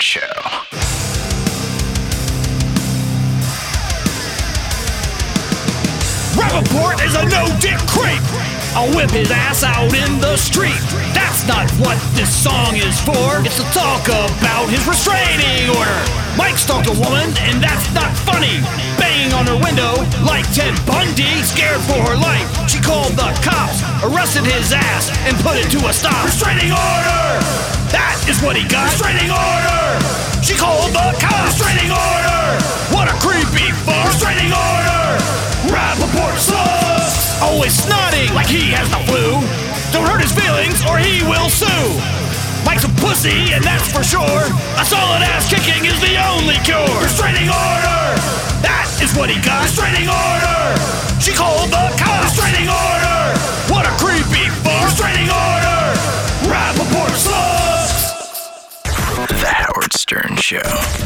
Show. Rapaport is a no-dick creep. I'll whip his ass out in the street. That's not what this song is for. It's to talk about his restraining order. Mike stalked a woman, and that's not funny. Banging on her window like Ted Bundy, scared for her life. She called the cops, arrested his ass, and put it to a stop. Restraining order! That is what he got. Restraining order! Oh, Always snotting like he has the flu. Don't hurt his feelings or he will sue. Mike's a pussy, and that's for sure. A solid ass kicking is the only cure. Restraining order! That is what he got. Restraining order! She called the cops. Restraining order! What a creepy fuck. Restraining order! Rapaport sucks! The Howard Stern Show.